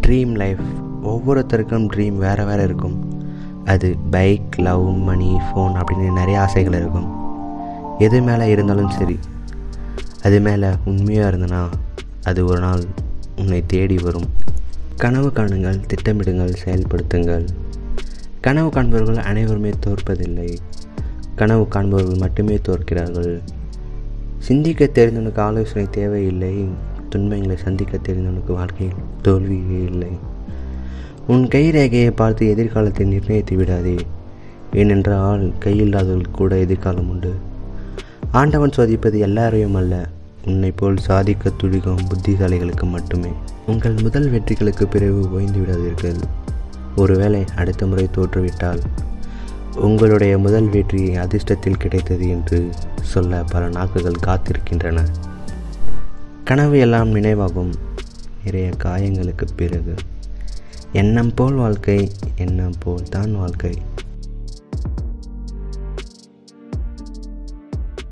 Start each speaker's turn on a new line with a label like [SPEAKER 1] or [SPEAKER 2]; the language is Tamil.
[SPEAKER 1] ட்ரீம் லைஃப் ஒவ்வொருத்தருக்கும் ட்ரீம் வேறு வேறு இருக்கும். அது பைக் லவ் மணி ஃபோன் அப்படின்னு நிறைய ஆசைகள் இருக்கும். எது மேலே இருந்தாலும் சரி. அது மேலே உண்மையாக இருந்தனா அது ஒரு நாள் உன்னை தேடி வரும். கனவு காணுங்கள் திட்டமிடுங்கள் செயல்படுத்துங்கள். கனவு காண்பவர்கள் அனைவருமே தோற்பதில்லை. கனவு காண்பவர்கள் மட்டுமே தோற்கிறார்கள். சிந்திக்க தெரிந்தவனுக்கு ஆலோசனை தேவையில்லை. துன்பங்களை சந்திக்க தெரிந்தவனுக்கு வாழ்க்கையில் தோல்வியே இல்லை. உன் கை ரேகையை பார்த்து எதிர்காலத்தை நிர்ணயித்து விடாதே. ஏனென்றால் கையில்லாதவர்கள் கூட எதிர்காலம் உண்டு. ஆண்டவன் சோதிப்பது எல்லாரையும் அல்ல உன்னை போல் சாதிக்க துடிக்கும் புத்திசாலிகளுக்கு மட்டுமே. உங்கள் முதல் வெற்றிகளுக்கு பிறகு ஓய்ந்து விடாதீர்கள். ஒருவேளை அடுத்த முறை தோற்றுவிட்டால் உங்களுடைய முதல் வெற்றி அதிர்ஷ்டத்தில் கிடைத்தது என்று சொல்ல பல நாக்குகள் காத்திருக்கின்றன. கனவு எல்லாம் நினைவாகும். நிறைய காயங்களுக்கு பிறகு. எண்ணம் போல் வாழ்க்கை எண்ணம் போல் தான் வாழ்க்கை.